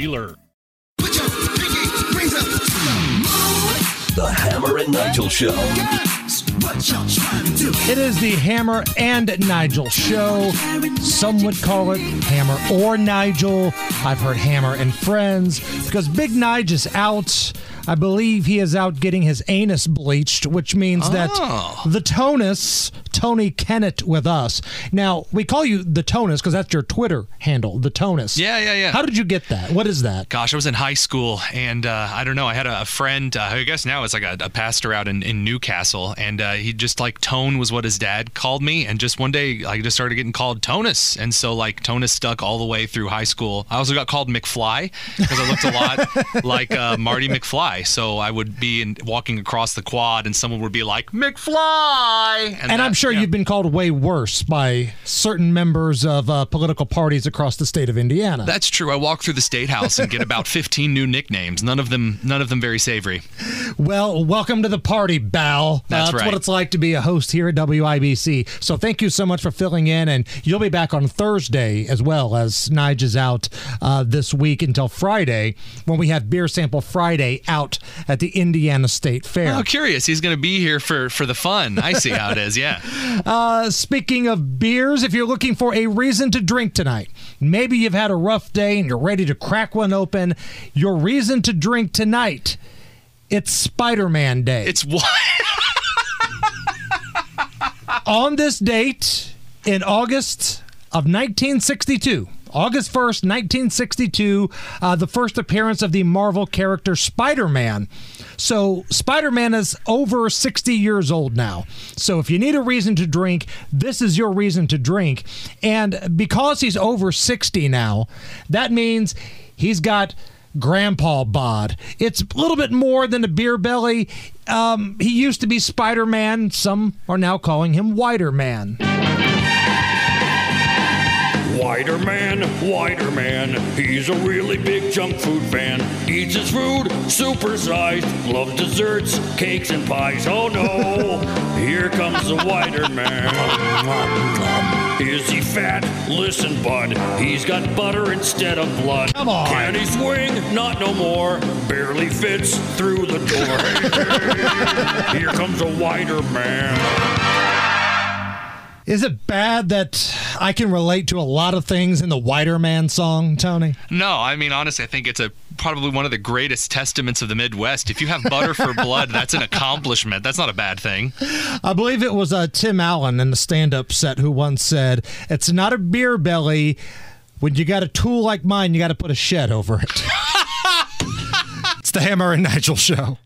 dealer. The Hammer and Nigel Show. It is the Hammer and Nigel show. Some would call it Hammer or Nigel. I've heard Hammer and Friends because Big Nige is out. I believe he is out getting his anus bleached, which means that oh. the Tonus, Tony Kinnett with us. Now, we call you the Tonus because that's your Twitter handle, the Tonus. Yeah, yeah, yeah. How did you get that? What is that? Gosh, I was in high school, and uh, I don't know. I had a, a friend. Uh, I guess now it's like a, a pastor out in, in Newcastle, and uh, he just like Tone was what his dad called me, and just one day I just started getting called Tonus, and so like Tonus stuck all the way through high school. I also got called McFly because I looked a lot like uh, Marty McFly. So I would be in, walking across the quad, and someone would be like McFly, And, that- I'm sure yeah. you've been called way worse by certain members of uh, political parties across the state of Indiana. That's true. I walk through the state house and get about 15 new nicknames. None of them, none of them very savory. Well, welcome to the party, Bal. That's what right. it's like to be a host here at WIBC. So thank you so much for filling in, and you'll be back on Thursday as well as Nige is out uh, this week until Friday when we have Beer Sample Friday out at the Indiana State Fair. Oh, curious. He's going to be here for for the fun. I see how it is. Yeah. Uh, speaking of beers, if you're looking for a reason to drink tonight, maybe you've had a rough day and you're ready to crack one open, your reason to drink tonight, it's Spider Man Day. It's what? On this date in August of 1962, August 1st, 1962, uh, the first appearance of the Marvel character Spider Man. So, Spider Man is over 60 years old now. So, if you need a reason to drink, this is your reason to drink. And because he's over 60 now, that means he's got grandpa bod. It's a little bit more than a beer belly. Um, he used to be Spider Man. Some are now calling him Wider Man. Wider man, wider man, he's a really big junk food fan. Eats his food supersized, loves desserts, cakes, and pies. Oh no, here comes the wider man. Is he fat? Listen, bud, he's got butter instead of blood. Come on. Can he swing? Not no more. Barely fits through the door. here comes a wider man. Is it bad that I can relate to a lot of things in the Wider Man song, Tony? No, I mean honestly, I think it's a probably one of the greatest testaments of the Midwest. If you have butter for blood, that's an accomplishment. That's not a bad thing. I believe it was uh, Tim Allen in the stand up set who once said, It's not a beer belly. When you got a tool like mine, you got to put a shed over it. it's the Hammer and Nigel show.